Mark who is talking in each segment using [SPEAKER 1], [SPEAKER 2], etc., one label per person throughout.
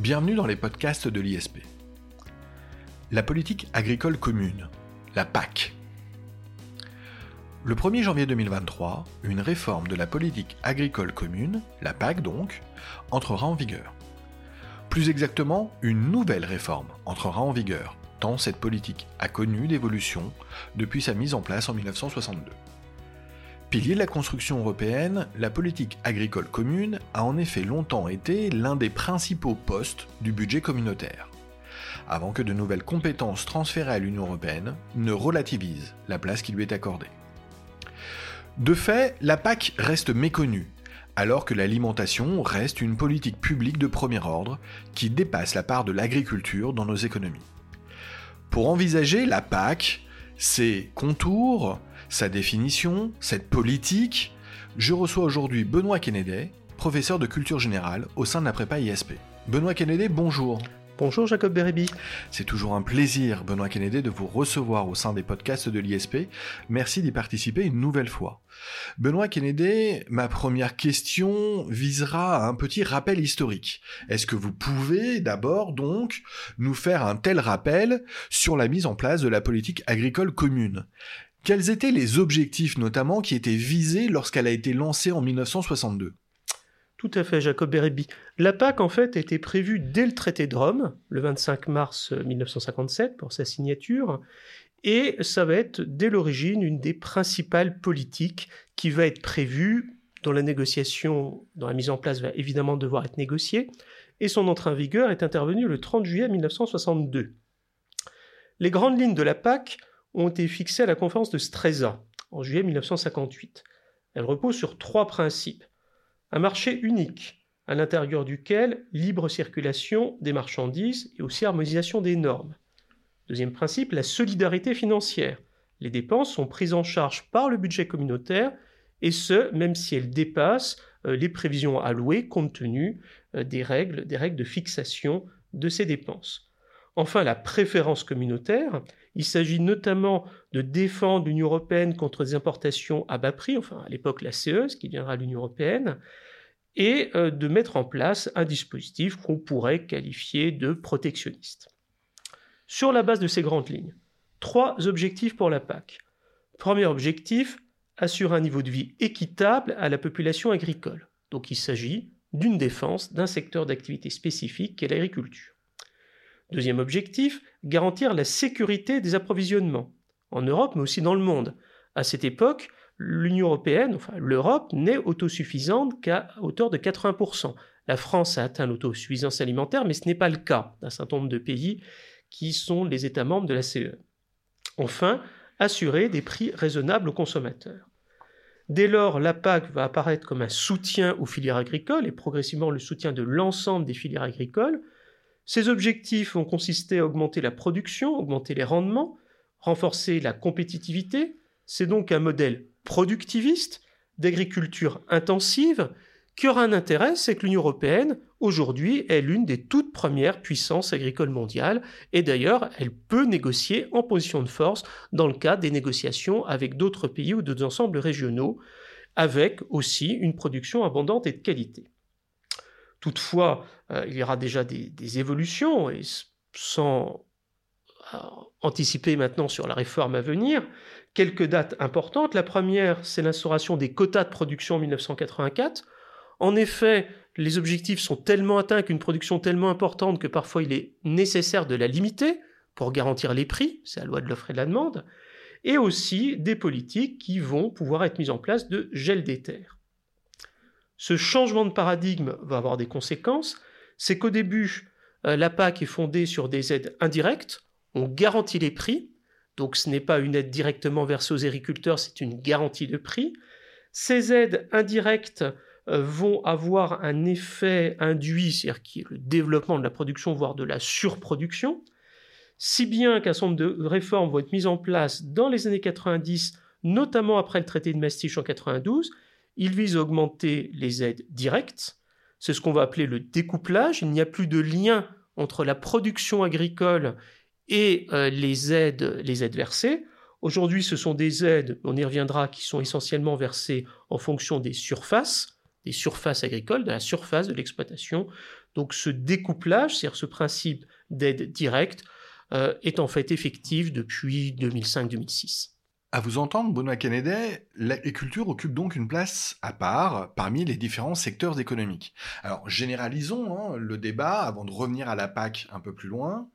[SPEAKER 1] Bienvenue dans les podcasts de l'ISP. La politique agricole commune, la PAC. Le 1er janvier 2023, une réforme de la politique agricole commune, la PAC donc, entrera en vigueur. Plus exactement, une nouvelle réforme entrera en vigueur, tant cette politique a connu d'évolution depuis sa mise en place en 1962. Pilier de la construction européenne, la politique agricole commune a en effet longtemps été l'un des principaux postes du budget communautaire, avant que de nouvelles compétences transférées à l'Union européenne ne relativisent la place qui lui est accordée. De fait, la PAC reste méconnue, alors que l'alimentation reste une politique publique de premier ordre qui dépasse la part de l'agriculture dans nos économies. Pour envisager la PAC, ses contours, sa définition, cette politique, je reçois aujourd'hui Benoît Kennedy, professeur de culture générale au sein de la prépa ISP. Benoît Kennedy, bonjour.
[SPEAKER 2] Bonjour Jacob Bérébi.
[SPEAKER 1] C'est toujours un plaisir, Benoît Kennedy, de vous recevoir au sein des podcasts de l'ISP. Merci d'y participer une nouvelle fois. Benoît Kennedy, ma première question visera à un petit rappel historique. Est-ce que vous pouvez d'abord donc nous faire un tel rappel sur la mise en place de la politique agricole commune? Quels étaient les objectifs notamment qui étaient visés lorsqu'elle a été lancée en 1962
[SPEAKER 2] tout à fait, Jacob Bérébi. La PAC, en fait, était prévue dès le traité de Rome, le 25 mars 1957, pour sa signature, et ça va être dès l'origine une des principales politiques qui va être prévue, dont la négociation, dont la mise en place va évidemment devoir être négociée, et son entrée en vigueur est intervenue le 30 juillet 1962. Les grandes lignes de la PAC ont été fixées à la conférence de Stresa en juillet 1958. Elles reposent sur trois principes un marché unique, à l'intérieur duquel libre circulation des marchandises et aussi harmonisation des normes. Deuxième principe, la solidarité financière. Les dépenses sont prises en charge par le budget communautaire, et ce, même si elles dépassent euh, les prévisions allouées compte tenu euh, des règles, des règles de fixation de ces dépenses. Enfin, la préférence communautaire. Il s'agit notamment de défendre l'Union européenne contre des importations à bas prix, enfin à l'époque la CE, ce qui viendra à l'Union européenne, et euh, de mettre en place un dispositif qu'on pourrait qualifier de protectionniste. Sur la base de ces grandes lignes, trois objectifs pour la PAC. Premier objectif, assurer un niveau de vie équitable à la population agricole. Donc il s'agit d'une défense d'un secteur d'activité spécifique qu'est l'agriculture. Deuxième objectif, garantir la sécurité des approvisionnements, en Europe mais aussi dans le monde. À cette époque, l'Union européenne, enfin l'Europe, n'est autosuffisante qu'à hauteur de 80%. La France a atteint l'autosuffisance alimentaire, mais ce n'est pas le cas d'un certain nombre de pays qui sont les États membres de la CE. Enfin, assurer des prix raisonnables aux consommateurs. Dès lors, la PAC va apparaître comme un soutien aux filières agricoles et progressivement le soutien de l'ensemble des filières agricoles. Ces objectifs vont consister à augmenter la production, augmenter les rendements, renforcer la compétitivité. C'est donc un modèle productiviste, d'agriculture intensive, qui aura un intérêt, c'est que l'Union européenne, aujourd'hui, est l'une des toutes premières puissances agricoles mondiales, et d'ailleurs, elle peut négocier en position de force dans le cadre des négociations avec d'autres pays ou d'autres ensembles régionaux, avec aussi une production abondante et de qualité. Toutefois, euh, il y aura déjà des, des évolutions, et sans anticiper maintenant sur la réforme à venir, quelques dates importantes. La première, c'est l'instauration des quotas de production en 1984. En effet, les objectifs sont tellement atteints qu'une production tellement importante que parfois il est nécessaire de la limiter pour garantir les prix, c'est la loi de l'offre et de la demande, et aussi des politiques qui vont pouvoir être mises en place de gel des terres. Ce changement de paradigme va avoir des conséquences, c'est qu'au début, euh, la PAC est fondée sur des aides indirectes, on garantit les prix, donc ce n'est pas une aide directement versée aux agriculteurs, c'est une garantie de prix. Ces aides indirectes euh, vont avoir un effet induit, c'est-à-dire qui est le développement de la production, voire de la surproduction, si bien qu'un certain nombre de réformes vont être mises en place dans les années 90, notamment après le traité de Maastricht en 92. Il vise à augmenter les aides directes. C'est ce qu'on va appeler le découplage. Il n'y a plus de lien entre la production agricole et euh, les aides, les aides versées. Aujourd'hui, ce sont des aides, on y reviendra, qui sont essentiellement versées en fonction des surfaces, des surfaces agricoles, de la surface de l'exploitation. Donc ce découplage, c'est-à-dire ce principe d'aide directe, euh, est en fait effectif depuis 2005-2006.
[SPEAKER 1] À vous entendre, Benoît Kennedy, l'agriculture occupe donc une place à part parmi les différents secteurs économiques. Alors, généralisons hein, le débat avant de revenir à la PAC un peu plus loin.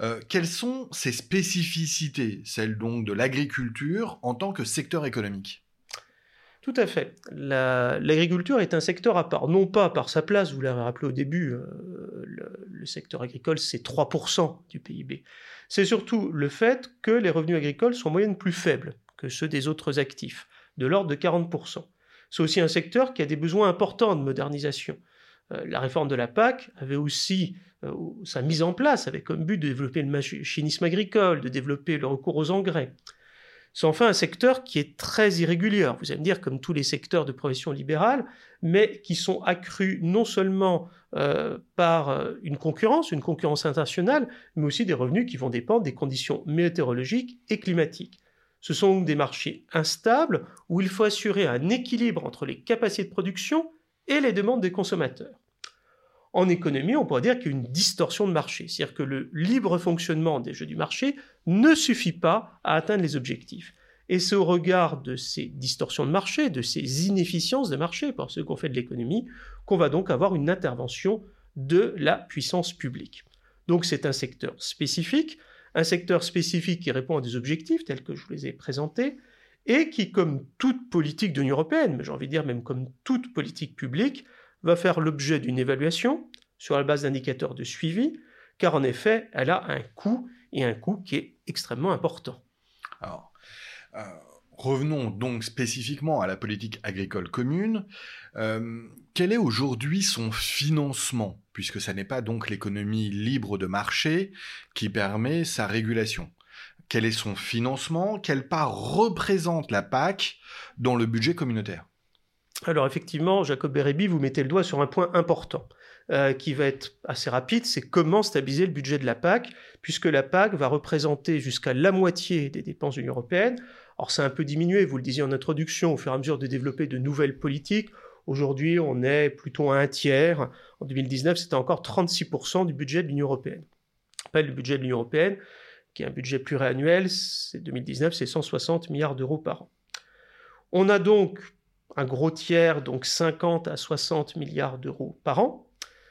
[SPEAKER 1] Euh, quelles sont ses spécificités, celles donc de l'agriculture en tant que secteur économique?
[SPEAKER 2] Tout à fait. L'agriculture est un secteur à part, non pas par sa place, vous l'avez rappelé au début, euh, le, secteur agricole c'est 3% du PIB. C'est surtout le fait que les revenus agricoles sont en moyenne plus faibles que ceux des autres actifs, de l'ordre de 40%. C'est aussi un secteur qui a des besoins importants de modernisation. Euh, la réforme de la PAC avait aussi euh, sa mise en place avec comme but de développer le machinisme agricole, de développer le recours aux engrais. C'est enfin un secteur qui est très irrégulier. Vous allez me dire, comme tous les secteurs de profession libérale, mais qui sont accrus non seulement euh, par euh, une concurrence, une concurrence internationale, mais aussi des revenus qui vont dépendre des conditions météorologiques et climatiques. Ce sont donc des marchés instables où il faut assurer un équilibre entre les capacités de production et les demandes des consommateurs. En économie, on pourrait dire qu'il y a une distorsion de marché, c'est-à-dire que le libre fonctionnement des jeux du marché ne suffit pas à atteindre les objectifs. Et c'est au regard de ces distorsions de marché, de ces inefficiences de marché par ceux qu'on fait de l'économie, qu'on va donc avoir une intervention de la puissance publique. Donc c'est un secteur spécifique, un secteur spécifique qui répond à des objectifs tels que je vous les ai présentés, et qui, comme toute politique de l'Union européenne, mais j'ai envie de dire même comme toute politique publique, va faire l'objet d'une évaluation sur la base d'indicateurs de suivi, car en effet, elle a un coût et un coût qui est extrêmement important.
[SPEAKER 1] Euh, revenons donc spécifiquement à la politique agricole commune. Euh, quel est aujourd'hui son financement, puisque ce n'est pas donc l'économie libre de marché qui permet sa régulation? Quel est son financement? Quelle part représente la PAC dans le budget communautaire?
[SPEAKER 2] Alors effectivement, Jacob Bérébi, vous mettez le doigt sur un point important. Euh, qui va être assez rapide, c'est comment stabiliser le budget de la PAC, puisque la PAC va représenter jusqu'à la moitié des dépenses de l'Union européenne. Alors c'est un peu diminué, vous le disiez en introduction, au fur et à mesure de développer de nouvelles politiques. Aujourd'hui, on est plutôt à un tiers. En 2019, c'était encore 36% du budget de l'Union européenne. Rappelle le budget de l'Union européenne, qui est un budget pluriannuel, c'est 2019, c'est 160 milliards d'euros par an. On a donc un gros tiers, donc 50 à 60 milliards d'euros par an.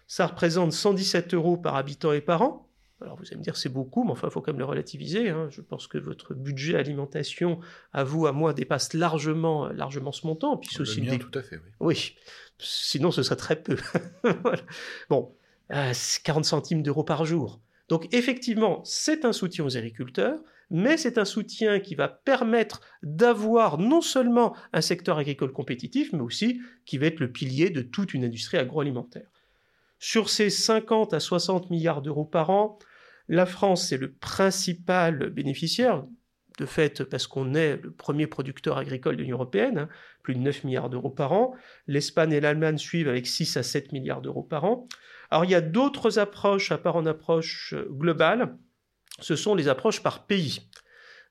[SPEAKER 2] Ça représente 117 euros par habitant et par an. Alors vous allez me dire c'est beaucoup, mais enfin il faut quand même le relativiser. Hein. Je pense que votre budget alimentation, à vous, à moi, dépasse largement, largement ce montant.
[SPEAKER 1] Puis aussi le mien, tout à fait, oui.
[SPEAKER 2] Oui, sinon ce serait très peu. Bon, 40 euh, centimes d'euros par jour. Donc effectivement, c'est un soutien aux agriculteurs, mais c'est un soutien qui va permettre d'avoir non seulement un secteur agricole compétitif, mais aussi qui va être le pilier de toute une industrie agroalimentaire. Sur ces 50 à 60 milliards d'euros par an, la France est le principal bénéficiaire, de fait parce qu'on est le premier producteur agricole de l'Union européenne, hein, plus de 9 milliards d'euros par an. L'Espagne et l'Allemagne suivent avec 6 à 7 milliards d'euros par an. Alors il y a d'autres approches, à part en approche globale, ce sont les approches par pays.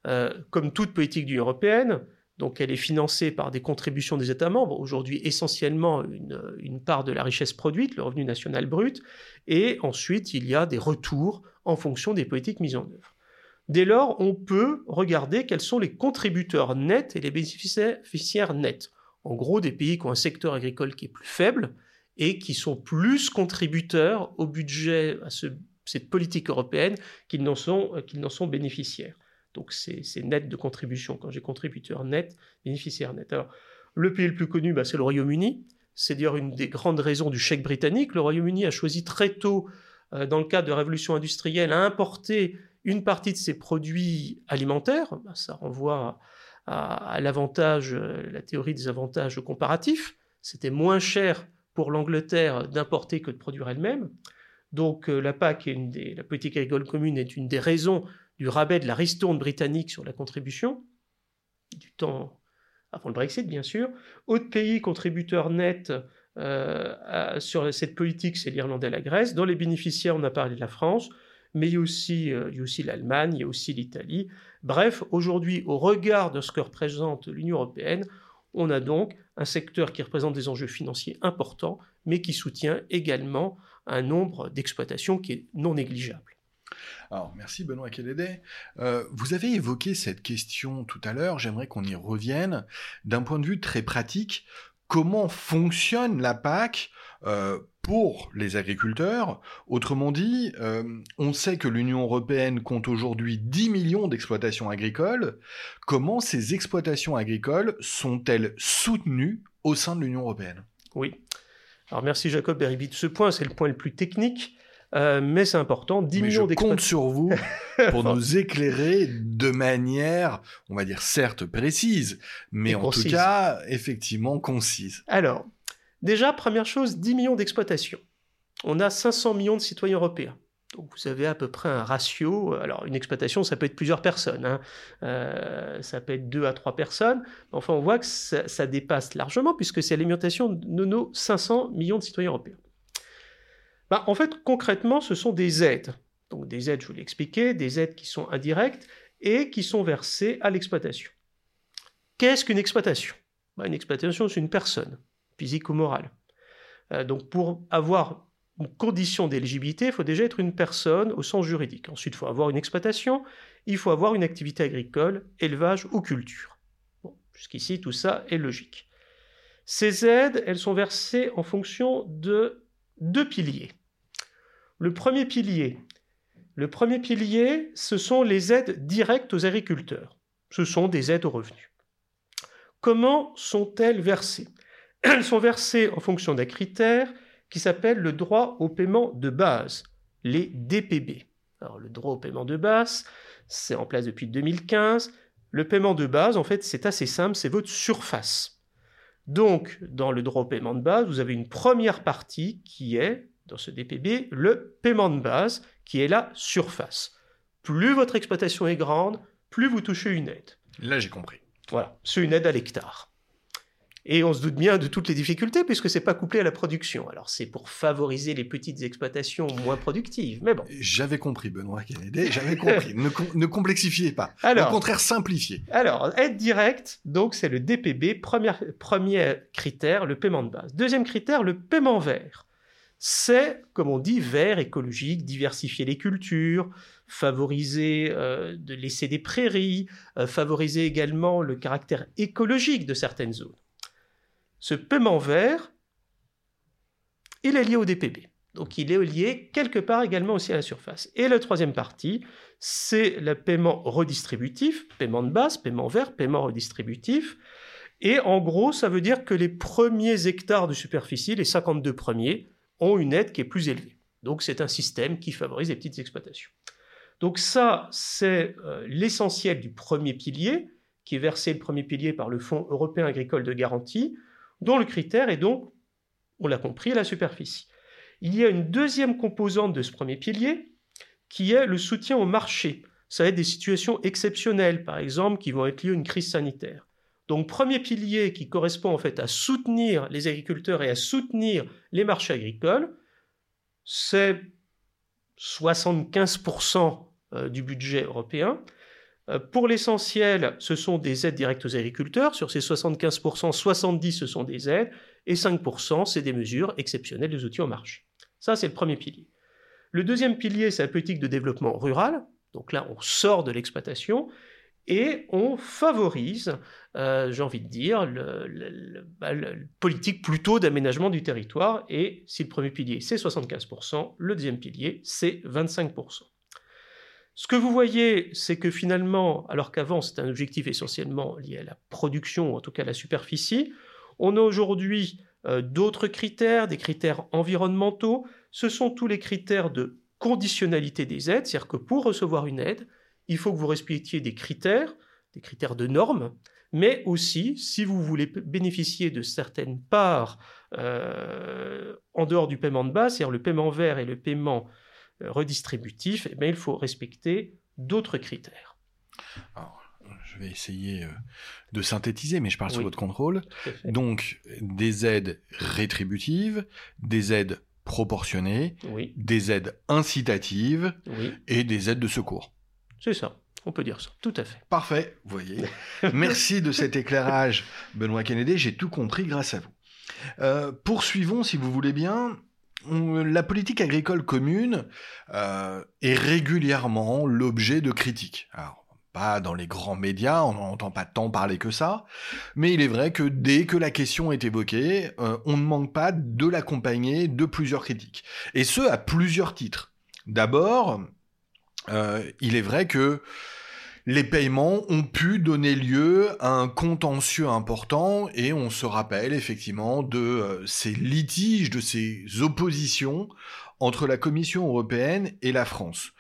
[SPEAKER 2] Euh, comme toute politique de européenne, donc elle est financée par des contributions des États membres, aujourd'hui essentiellement une, part de la richesse produite, le revenu national brut, et ensuite il y a des retours en fonction des politiques mises en œuvre. Dès lors, on peut regarder quels sont les contributeurs nets et les bénéficiaires nets. En gros, des pays qui ont un secteur agricole qui est plus faible et qui sont plus contributeurs au budget, à ce cette politique européenne qu'ils n'en sont, euh, sont bénéficiaires. Donc c'est net de contribution. Quand j'ai contributeur net, bénéficiaire net. Alors, le pays le plus connu, bah, c'est le Royaume-Uni. C'est d'ailleurs une des grandes raisons du chèque britannique. Le Royaume-Uni a choisi très tôt, euh, dans le cadre de la révolution industrielle, à importer une partie de ses produits alimentaires. Bah, ça renvoie à, l'avantage, euh, la théorie des avantages comparatifs. C'était moins cher pour l'Angleterre d'importer que de produire elle-même. Donc euh, la PAC, la politique agricole commune, est une des raisons du rabais de la ristourne britannique sur la contribution, du temps avant le Brexit bien sûr. Autre pays contributeur net euh, sur cette politique, c'est l'Irlande et la Grèce. Dans les bénéficiaires, on a parlé de la France, mais il y a euh, aussi l'Allemagne, il y a aussi l'Italie. Bref, aujourd'hui, au regard de ce que représente l'Union européenne, On a donc un secteur qui représente des enjeux financiers importants, mais qui soutient également un nombre d'exploitations qui est non négligeable.
[SPEAKER 1] Alors, merci Benoît Kélédé. Euh, vous avez évoqué cette question tout à l'heure, j'aimerais qu'on y revienne. D'un point de vue très pratique, comment fonctionne la PAC euh, pour les agriculteurs? Autrement dit, euh, on sait que l'Union européenne compte aujourd'hui 10 millions d'exploitations agricoles. Comment ces exploitations agricoles sont-elles soutenues au sein de l'Union européenne?
[SPEAKER 2] Oui. Alors merci Jacob Beribi de ce point, c'est le point le plus technique. Euh, mais c'est important. 10 millions
[SPEAKER 1] je compte sur vous pour nous éclairer de manière, on va dire certes précise, mais en tout cas effectivement concise.
[SPEAKER 2] Alors, déjà, première chose, 10 millions d'exploitations. On a 500 millions de citoyens européens. Donc vous avez à peu près un ratio. Alors une exploitation, ça peut être plusieurs personnes. Hein. Euh, ça peut être deux à trois personnes. Enfin, on voit que ça, dépasse largement puisque c'est l'alimentation de nos 500 millions de citoyens européens. Bah, en fait, concrètement, ce sont des aides. Donc des aides, je vous l'ai expliqué, des aides qui sont indirectes et qui sont versées à l'exploitation. Qu'est-ce qu'une exploitation? Bah, Une exploitation, c'est une personne, physique ou morale. Euh, donc pour avoir condition d'éligibilité, il faut déjà être une personne au sens juridique. Ensuite, il faut avoir une exploitation, il faut avoir une activité agricole, élevage ou culture. Jusqu'ici, tout ça est logique. Ces aides, elles sont versées en fonction de deux piliers. Le premier pilier, le premier pilier, ce sont les aides directes aux agriculteurs. Ce sont des aides aux revenus. Comment sont-elles versées? Elles sont versées en fonction d'un critère qui s'appelle le droit au paiement de base, les DPB. Alors le droit au paiement de base, c'est en place depuis 2015. Le paiement de base, en fait, c'est assez simple, c'est votre surface. Donc, dans le droit au paiement de base, vous avez une première partie qui est dans ce DPB le paiement de base, qui est la surface. Plus votre exploitation est grande, plus vous touchez une aide.
[SPEAKER 1] Là, j'ai compris.
[SPEAKER 2] Voilà, c'est une aide à l'hectare. Et on se doute bien de toutes les difficultés puisque c'est pas couplé à la production. Alors c'est pour favoriser les petites exploitations moins productives, mais bon.
[SPEAKER 1] J'avais compris, Benoît Kennedy, j'avais compris. ne, complexifiez pas. Alors, Au contraire, simplifiez.
[SPEAKER 2] Alors, aide directe, donc c'est le DPB, premier, premier critère, le paiement de base. Deuxième critère, le paiement vert c'est, comme on dit, vert, écologique, diversifier les cultures, favoriser euh, de laisser des prairies, euh, favoriser également le caractère écologique de certaines zones. Ce paiement vert, il est lié au DPB. Donc il est lié quelque part également aussi à la surface. Et la troisième partie, c'est le paiement redistributif, paiement de base, paiement vert, paiement redistributif. Et en gros, ça veut dire que les premiers hectares de superficie, les 52 premiers, ont une aide qui est plus élevée. Donc c'est un système qui favorise les petites exploitations. Donc ça, c'est euh, l'essentiel du premier pilier, qui est versé le premier pilier par le Fonds européen agricole de garantie, dont le critère est donc, on l'a compris, la superficie. Il y a une deuxième composante de ce premier pilier, qui est le soutien au marché. Ça va être des situations exceptionnelles, par exemple, qui vont être liées à une crise sanitaire. Donc premier pilier qui correspond en fait à soutenir les agriculteurs et à soutenir les marchés agricoles, c'est 75% euh, du budget européen. Euh, pour l'essentiel, ce sont des aides directes aux agriculteurs. Sur ces 75%, 70% ce sont des aides et 5% c'est des mesures exceptionnelles des outils au marché. Ça, c'est le premier pilier. Le deuxième pilier, c'est la politique de développement rural. Donc là, on sort de l'exploitation et on favorise, euh, j'ai envie de dire, le, bah, politique plutôt d'aménagement du territoire. Et si le premier pilier c'est 75%, le deuxième pilier c'est 25%. Ce que vous voyez, c'est que finalement, alors qu'avant c'était un objectif essentiellement lié à la production, en tout cas à la superficie, on a aujourd'hui euh, d'autres critères, des critères environnementaux. Ce sont tous les critères de conditionnalité des aides, c'est-à-dire que pour recevoir une aide, il faut que vous respectiez des critères, des critères de normes, mais aussi, si vous voulez bénéficier de certaines parts euh, en dehors du paiement de base, c'est-à-dire le paiement vert et le paiement redistributif, eh il faut respecter d'autres critères.
[SPEAKER 1] je vais essayer euh, de synthétiser, mais je parle sous votre contrôle. Donc, des aides rétributives, des aides proportionnées, des aides incitatives et des aides de secours.
[SPEAKER 2] C'est ça. On peut dire ça, tout à fait.
[SPEAKER 1] Parfait, vous voyez. Merci de cet éclairage, Benoît Kennedy. J'ai tout compris grâce à vous. Euh, poursuivons, si vous voulez bien. La politique agricole commune euh, est régulièrement l'objet de critiques. Alors, pas dans les grands médias, on n'entend pas tant parler que ça, mais il est vrai que dès que la question est évoquée, euh, on ne manque pas de l'accompagner de plusieurs critiques. Et ce, à plusieurs titres. D'abord, il est vrai que les paiements ont pu donner lieu à un contentieux important et on se rappelle effectivement de euh, ces litiges, de ces oppositions entre la Commission européenne et la France.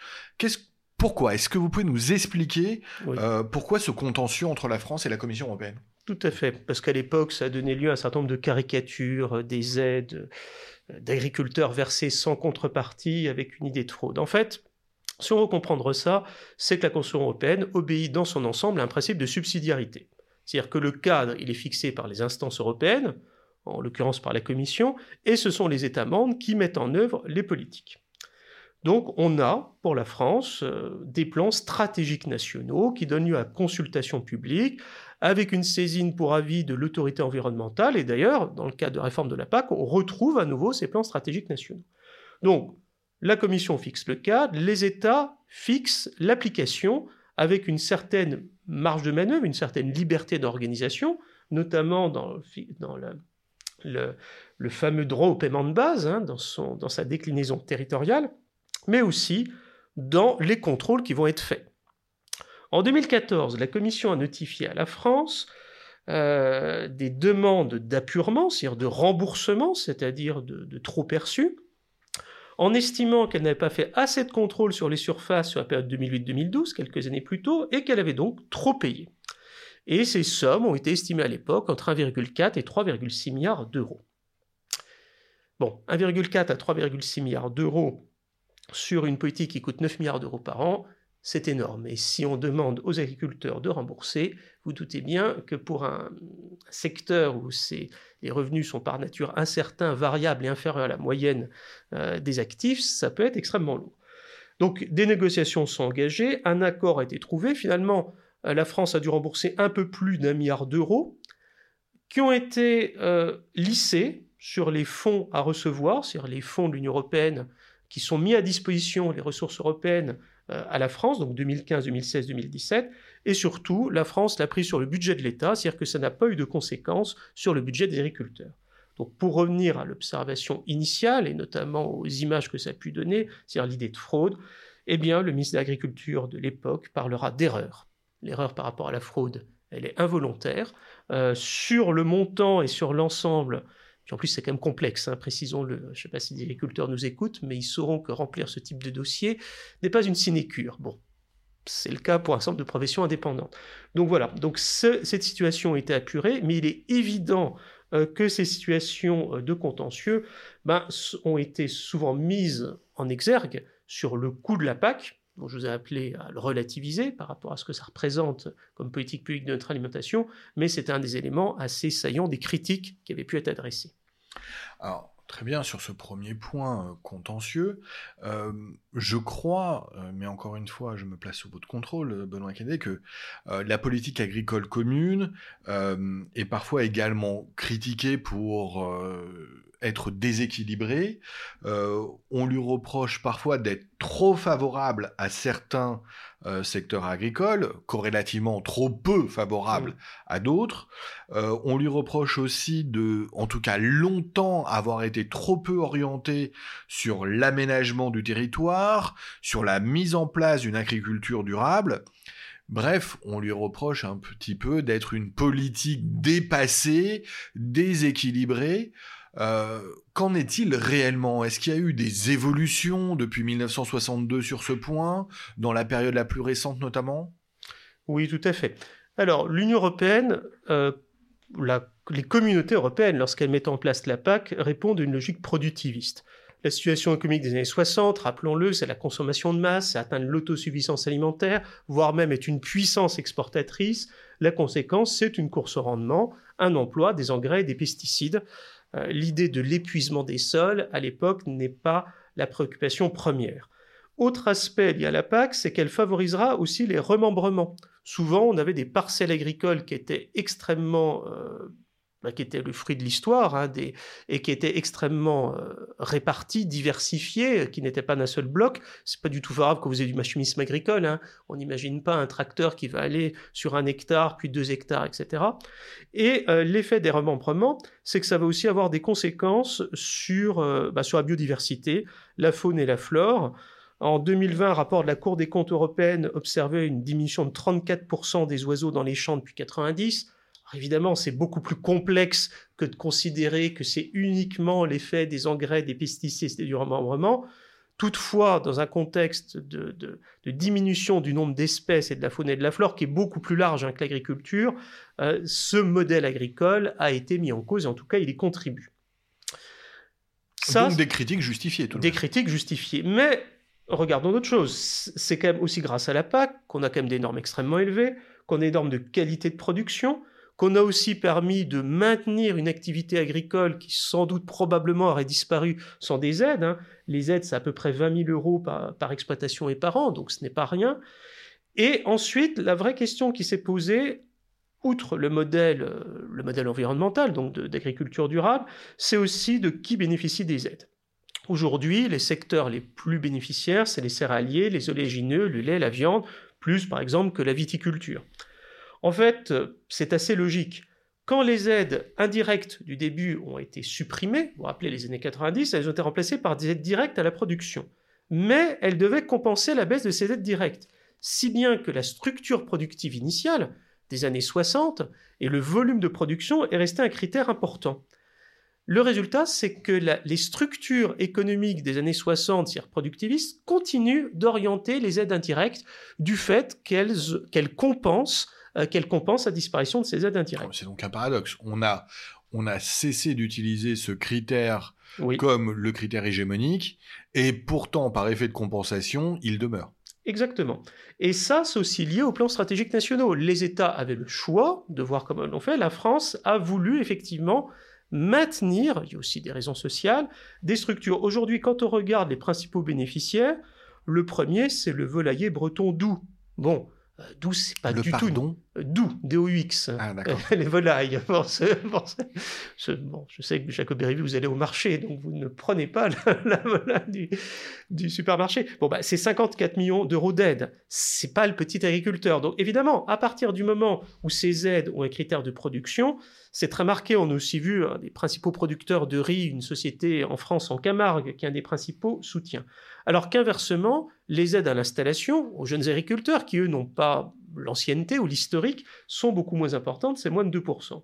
[SPEAKER 1] pourquoi? Est-ce que vous pouvez nous expliquer euh, pourquoi ce contentieux entre la France et la Commission européenne?
[SPEAKER 2] Tout à fait, parce qu'à l'époque, ça a donné lieu à un certain nombre de caricatures, euh, des aides d'agriculteurs versées sans contrepartie avec une idée de fraude. En fait, si on veut comprendre ça, c'est que la Constitution européenne obéit dans son ensemble à un principe de subsidiarité. C'est-à-dire que le cadre, il est fixé par les instances européennes, en l'occurrence par la Commission, et ce sont les États membres qui mettent en œuvre les politiques. Donc on a, pour la France, euh, des plans stratégiques nationaux qui donnent lieu à consultation publique, avec une saisine pour avis de l'autorité environnementale, et d'ailleurs, dans le cadre de réforme de la PAC, on retrouve à nouveau ces plans stratégiques nationaux. Donc, la Commission fixe le cadre, les États fixent l'application avec une certaine marge de manœuvre, une certaine liberté d'organisation, notamment dans, le, fameux droit au paiement de base, hein, dans, sa déclinaison territoriale, mais aussi dans les contrôles qui vont être faits. En 2014, la Commission a notifié à la France euh, des demandes d'appurement, c'est-à-dire de remboursement, c'est-à-dire de, de trop perçus, en estimant qu'elle n'avait pas fait assez de contrôle sur les surfaces sur la période 2008-2012, quelques années plus tôt, et qu'elle avait donc trop payé. Et ces sommes ont été estimées à l'époque entre 1,4 et 3,6 milliards d'euros. Bon, 1,4 à 3,6 milliards d'euros sur une politique qui coûte 9 milliards d'euros par an, c'est énorme. Et si on demande aux agriculteurs de rembourser, vous doutez bien que pour un secteur où les revenus sont par nature incertains, variables et inférieurs à la moyenne euh, des actifs, ça peut être extrêmement lourd. Donc des négociations sont engagées, un accord a été trouvé. Finalement, euh, la France a dû rembourser un peu plus d'un milliard d'euros qui ont été euh, lissés sur les fonds à recevoir, c'est-à-dire les fonds de l'Union européenne qui sont mis à disposition, les ressources européennes à la France, donc 2015, 2016, 2017, et surtout, la France l'a pris sur le budget de l'État, c'est-à-dire que ça n'a pas eu de conséquences sur le budget des agriculteurs. Donc pour revenir à l'observation initiale, et notamment aux images que ça a pu donner, c'est-à-dire l'idée de fraude, eh bien le ministre de l'Agriculture de l'époque parlera d'erreur. L'erreur par rapport à la fraude, elle est involontaire. Euh, sur le montant et sur l'ensemble, en plus, c'est quand même complexe, hein, précisons-le. Je ne sais pas si les agriculteurs nous écoutent, mais ils sauront que remplir ce type de dossier n'est pas une sinécure. Bon, c'est le cas pour un certain de professions indépendantes. Donc voilà, cette situation a été apurée, mais il est évident euh, que ces situations euh, de contentieux ben, ont été souvent mises en exergue sur le coût de la PAC, dont je vous ai appelé à le relativiser par rapport à ce que ça représente comme politique publique de notre alimentation, mais c'est un des éléments assez saillants des critiques qui avaient pu être adressées.
[SPEAKER 1] Alors, Très bien, sur ce premier point euh, contentieux, euh, je crois, euh, mais encore une fois, je me place sous votre contrôle, Benoît Kennedy, que la politique agricole commune est parfois également critiquée pour être déséquilibré. Euh, on lui reproche parfois d'être trop favorable à certains euh, secteurs agricoles, corrélativement trop peu favorable mmh. à d'autres. Euh, on lui reproche aussi de, en tout cas longtemps, avoir été trop peu orienté sur l'aménagement du territoire, sur la mise en place d'une agriculture durable. Bref, on lui reproche un petit peu d'être une politique dépassée, déséquilibrée. Euh, qu'en est-il réellement? Est-ce qu'il y a eu des évolutions depuis 1962 sur ce point, dans la période la plus récente notamment?
[SPEAKER 2] Oui, tout à fait. Alors, l'Union européenne, euh, les communautés européennes, lorsqu'elles mettent en place la PAC, répondent à une logique productiviste. La situation économique des années 60, rappelons-le, c'est la consommation de masse, c'est atteindre l'autosuffisance alimentaire, voire même être une puissance exportatrice. La conséquence, c'est une course au rendement, un emploi, des engrais et des pesticides. Euh, l'idée de l'épuisement des sols, à l'époque, n'est pas la préoccupation première. Autre aspect lié à la PAC, c'est qu'elle favorisera aussi les remembrements. Souvent, on avait des parcelles agricoles qui étaient extrêmement euh, qui était le fruit de l'histoire hein, et qui était extrêmement euh, réparti, diversifié, qui n'était pas d'un seul bloc. C'est pas du tout favorable quand vous avez du machinisme agricole. Hein. On n'imagine pas un tracteur qui va aller sur un hectare, puis deux hectares, etc. Et euh, l'effet des remembrements, c'est que ça va aussi avoir des conséquences sur, euh, bah, sur la biodiversité, la faune et la flore. En 2020, un rapport de la Cour des comptes européenne observait une diminution de 34% des oiseaux dans les champs depuis 90 évidemment, c'est beaucoup plus complexe que de considérer que c'est uniquement l'effet des engrais, des pesticides et du remembrement. Toutefois, dans un contexte de, diminution du nombre d'espèces et de la faune et de la flore qui est beaucoup plus large hein, que l'agriculture, euh, ce modèle agricole a été mis en cause et en tout cas, il y contribue.
[SPEAKER 1] Ça, Donc des critiques justifiées. Tout
[SPEAKER 2] des critiques justifiées. Mais regardons d'autres choses. C'est quand même aussi grâce à la PAC qu'on a quand même des normes extrêmement élevées, qu'on a des normes de qualité de production, qu'on a aussi permis de maintenir une activité agricole qui sans doute probablement aurait disparu sans des aides. Hein. Les aides, c'est à peu près 20 000 euros par, exploitation et par an, donc ce n'est pas rien. Et ensuite, la vraie question qui s'est posée, outre le modèle, euh, le modèle environnemental, donc d'agriculture durable, c'est aussi de qui bénéficie des aides. Aujourd'hui, les secteurs les plus bénéficiaires, c'est les céréaliers, les oléagineux, le lait, la viande, plus par exemple que la viticulture. En fait, c'est assez logique. Quand les aides indirectes du début ont été supprimées, vous vous rappelez les années 90, elles ont été remplacées par des aides directes à la production. Mais elles devaient compenser la baisse de ces aides directes, si bien que la structure productive initiale des années 60 et le volume de production est resté un critère important. Le résultat, c'est que les structures économiques des années 60, c'est-à-dire productivistes, continuent d'orienter les aides indirectes du fait qu'elles compensent euh, qu'elle compense la disparition de ces aides indirectes.
[SPEAKER 1] C'est donc un paradoxe. On a, on a cessé d'utiliser ce critère comme le critère hégémonique, et pourtant, par effet de compensation, il demeure.
[SPEAKER 2] Exactement. Et ça, c'est aussi lié aux plans stratégiques nationaux. Les États avaient le choix de voir comment l'on fait. La France a voulu effectivement maintenir, il y a aussi des raisons sociales, des structures. Aujourd'hui, quand on regarde les principaux bénéficiaires, le premier, c'est le volailler breton doux. Bon, c'est pas du tout. D'où, D-O-U-X. Ah, les volailles. Bon, je sais que Jacob Berivi, vous allez au marché, donc vous ne prenez pas la, volaille du, supermarché. Bon, bah, c'est 54 millions d'euros d'aide. C'est pas le petit agriculteur. Donc, évidemment, à partir du moment où ces aides ont un critère de production, c'est très marqué. On a aussi vu un des principaux producteurs de riz, une société en France, en Camargue, qui est un des principaux soutiens. Alors qu'inversement, les aides à l'installation aux jeunes agriculteurs, qui eux n'ont pas l'ancienneté ou l'historique, sont beaucoup moins importantes, c'est moins de 2%.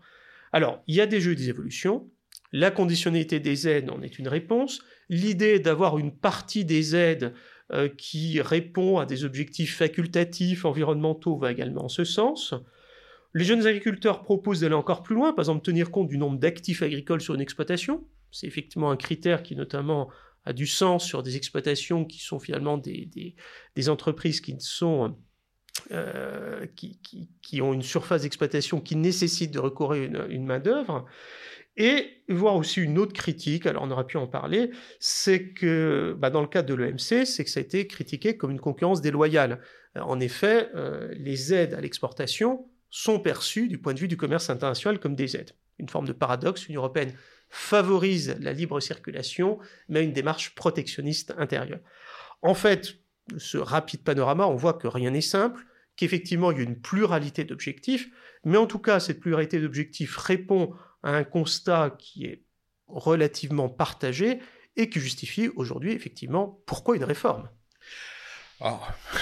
[SPEAKER 2] Alors, il y a des jeux et des évolutions. La conditionnalité des aides en est une réponse. L'idée d'avoir une partie des aides euh, qui répond à des objectifs facultatifs environnementaux va également en ce sens. Les jeunes agriculteurs proposent d'aller encore plus loin, par exemple tenir compte du nombre d'actifs agricoles sur une exploitation. C'est effectivement un critère qui notamment a du sens sur des exploitations qui sont finalement des, des, entreprises qui sont euh, qui, ont une surface d'exploitation qui nécessite de recourir une, une main-d'œuvre. Et voir aussi une autre critique, alors on aurait pu en parler, c'est que bah dans le cadre de l'EMC, c'est que ça a été critiqué comme une concurrence déloyale. En effet, euh, les aides à l'exportation sont perçues du point de vue du commerce international comme des aides. Une forme de paradoxe, l'Union européenne favorise la libre circulation, mais une démarche protectionniste intérieure. En fait, ce rapide panorama, on voit que rien n'est simple, qu'effectivement il y a une pluralité d'objectifs, mais en tout cas cette pluralité d'objectifs répond à un constat qui est relativement partagé et qui justifie aujourd'hui effectivement pourquoi une réforme.
[SPEAKER 1] Oh,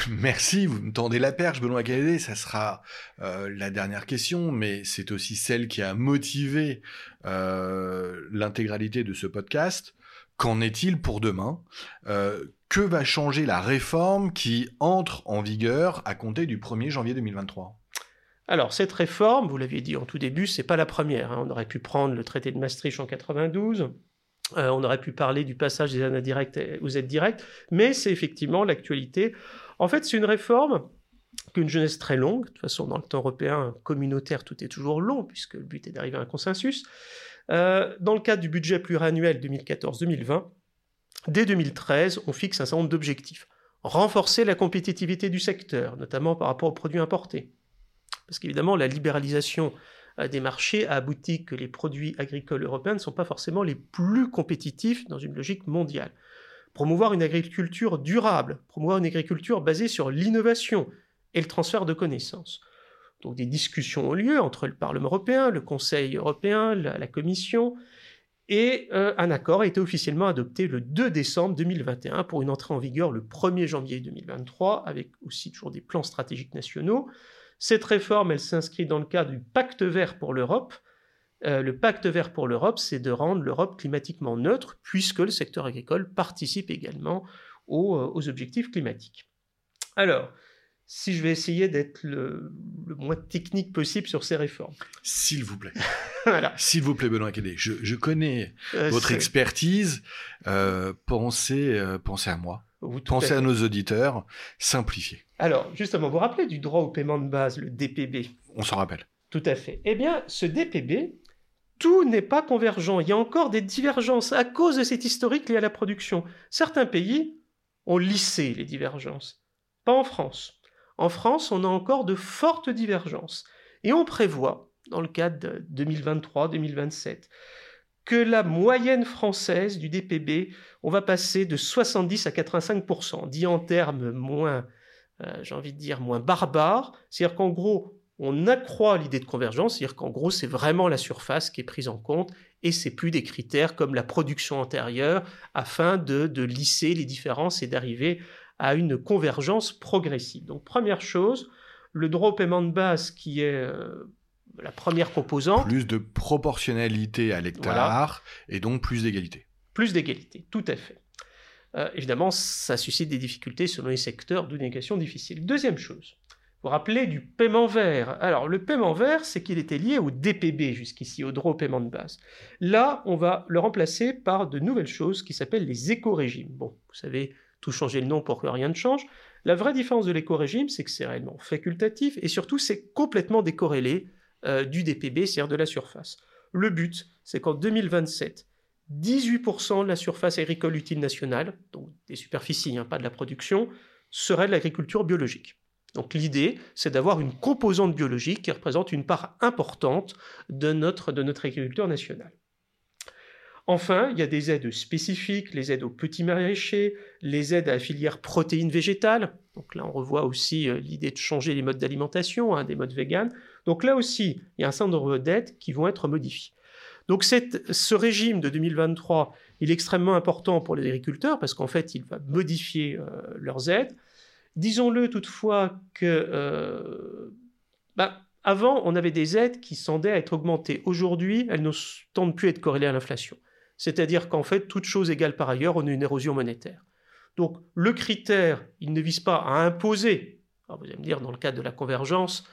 [SPEAKER 1] merci, vous me tendez la perche, Benoît Cadet. Ça sera euh, la dernière question, mais c'est aussi celle qui a motivé euh, l'intégralité de ce podcast. Qu'en est-il pour demain? Euh, Que va changer la réforme qui entre en vigueur à compter du 1er janvier 2023
[SPEAKER 2] alors, cette réforme, vous l'aviez dit en tout début, c'est pas la première. Hein. On aurait pu prendre le traité de Maastricht en 92, euh, on aurait pu parler du passage des aides indirectes aux aides directes, mais c'est effectivement l'actualité. En fait, c'est une réforme qu'une jeunesse très longue. De toute façon, dans le temps européen communautaire, tout est toujours long, puisque le but est d'arriver à un consensus. Euh, dans le cadre du budget pluriannuel 2014-2020, dès 2013, on fixe un certain nombre d'objectifs. renforcer la compétitivité du secteur, notamment par rapport aux produits importés. Parce qu'évidemment, la libéralisation euh, des marchés a abouti que les produits agricoles européens ne sont pas forcément les plus compétitifs dans une logique mondiale. Promouvoir une agriculture durable, promouvoir une agriculture basée sur l'innovation et le transfert de connaissances. Donc des discussions ont lieu entre le Parlement européen, le Conseil européen, la, Commission, et euh, un accord a été officiellement adopté le 2 décembre 2021 pour une entrée en vigueur le 1er janvier 2023, avec aussi toujours des plans stratégiques nationaux. Cette réforme, elle s'inscrit dans le cadre du pacte vert pour l'Europe. Euh, le pacte vert pour l'Europe, c'est de rendre l'Europe climatiquement neutre, puisque le secteur agricole participe également aux, euh, aux objectifs climatiques. Alors, si je vais essayer d'être le, moins technique possible sur ces réformes.
[SPEAKER 1] S'il vous plaît. voilà. S'il vous plaît, Benoît Kédé. Je, connais euh, votre expertise. Euh, pensez, euh, pensez à moi. pensez à, nos auditeurs. Simplifiez.
[SPEAKER 2] Alors, justement, vous vous rappelez du droit au paiement de base, le DPB
[SPEAKER 1] On s'en rappelle.
[SPEAKER 2] Tout à fait. Eh bien, ce DPB, tout n'est pas convergent. Il y a encore des divergences à cause de cet historique lié à la production. Certains pays ont lissé les divergences. Pas en France. En France, on a encore de fortes divergences. Et on prévoit, dans le cadre de 2023-2027, que la moyenne française du DPB, on va passer de 70 à 85%, dit en termes moins, euh, j'ai envie de dire, moins barbares. C'est-à-dire qu'en gros, on accroît l'idée de convergence, c'est-à-dire qu'en gros, c'est vraiment la surface qui est prise en compte et c'est plus des critères comme la production antérieure afin de, de lisser les différences et d'arriver à une convergence progressive. Donc première chose, le droit au paiement de base qui est euh, la première composante.
[SPEAKER 1] Plus de proportionnalité à l'hectare et donc plus d'égalité.
[SPEAKER 2] Plus d'égalité, tout à fait. Euh, évidemment, ça suscite des difficultés selon les secteurs de négociation difficiles. Deuxième chose, vous vous rappelez du paiement vert. Alors, le paiement vert, c'est qu'il était lié au DPB jusqu'ici, au droit au paiement de base. Là, on va le remplacer par de nouvelles choses qui s'appellent les éco-régimes. Bon, vous savez, tout changer le nom pour que rien ne change. La vraie différence de l'éco-régime, c'est que c'est réellement facultatif et surtout c'est complètement décorrélé euh, du DPB, c'est-à-dire de la surface. Le but, c'est qu'en 2027, 18% de la surface agricole utile nationale, donc des superficies, hein, pas de la production, serait de l'agriculture biologique. Donc l'idée, c'est d'avoir une composante biologique qui représente une part importante de notre, de notre agriculture nationale. Enfin, il y a des aides spécifiques, les aides aux petits maraîchers, les aides à la filière protéines végétales. Donc là, on revoit aussi euh, l'idée de changer les modes d'alimentation, hein, des modes véganes. Donc là aussi, il y a un certain nombre d'aides qui vont être modifiées. Donc ce régime de 2023, il est extrêmement important pour les agriculteurs parce qu'en fait, il va modifier euh, leurs aides. Disons-le toutefois que euh, bah, avant, on avait des aides qui tendaient à être augmentées. Aujourd'hui, elles ne tendent plus à être corrélées à l'inflation. C'est-à-dire qu'en fait, toute chose égale par ailleurs, on a une érosion monétaire. Donc le critère, il ne vise pas à imposer. vous allez me dire, dans le cadre de la convergence,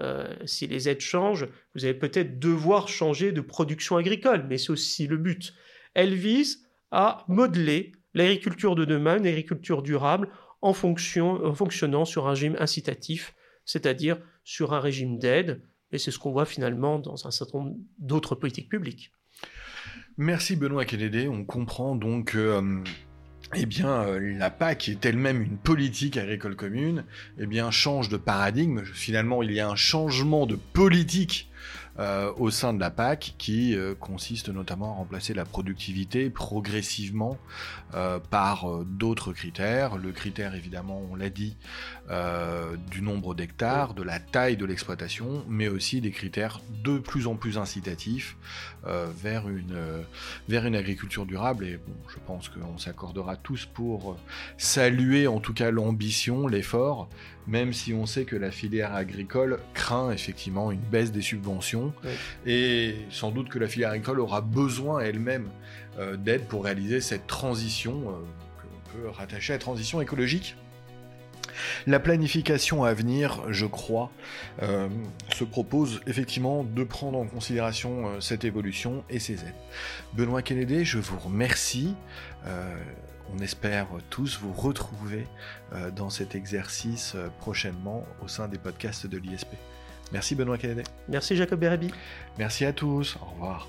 [SPEAKER 2] euh, si les aides changent, vous allez peut-être devoir changer de production agricole, mais c'est aussi le but. Elle vise à modeler l'agriculture de demain, une agriculture durable, en, en fonctionnant sur un régime incitatif, c'est-à-dire sur un régime d'aide, et c'est ce qu'on voit finalement dans un certain nombre d'autres politiques publiques.
[SPEAKER 1] Merci Benoît Kennedy. On comprend donc euh, eh bien, euh, la PAC est elle-même une politique agricole commune, eh bien, change de paradigme. Finalement, il y a un changement de politique euh, au sein de la PAC qui euh, consiste notamment à remplacer la productivité progressivement euh, par d'autres critères. Le critère évidemment, on l'a dit, du nombre d'hectares, de la taille de l'exploitation, mais aussi des critères de plus en plus incitatifs vers, une, vers une agriculture durable. Et bon, je pense qu'on s'accordera tous pour saluer en tout cas l'ambition, l'effort, même si on sait que la filière agricole craint effectivement une baisse des subventions, et sans doute que la filière agricole aura besoin elle-même euh, d'aide pour réaliser cette transition euh, peut rattacher à transition écologique. La planification à venir, je crois, euh, se propose effectivement de prendre en considération cette évolution et ces aides. Benoît Kennedy, je vous remercie on espère tous vous retrouver euh, dans cet exercice euh, prochainement au sein des podcasts de l'ISP. Merci Benoît Kennedy.
[SPEAKER 2] Merci Jacob Bérébi.
[SPEAKER 1] Merci à tous. Au revoir.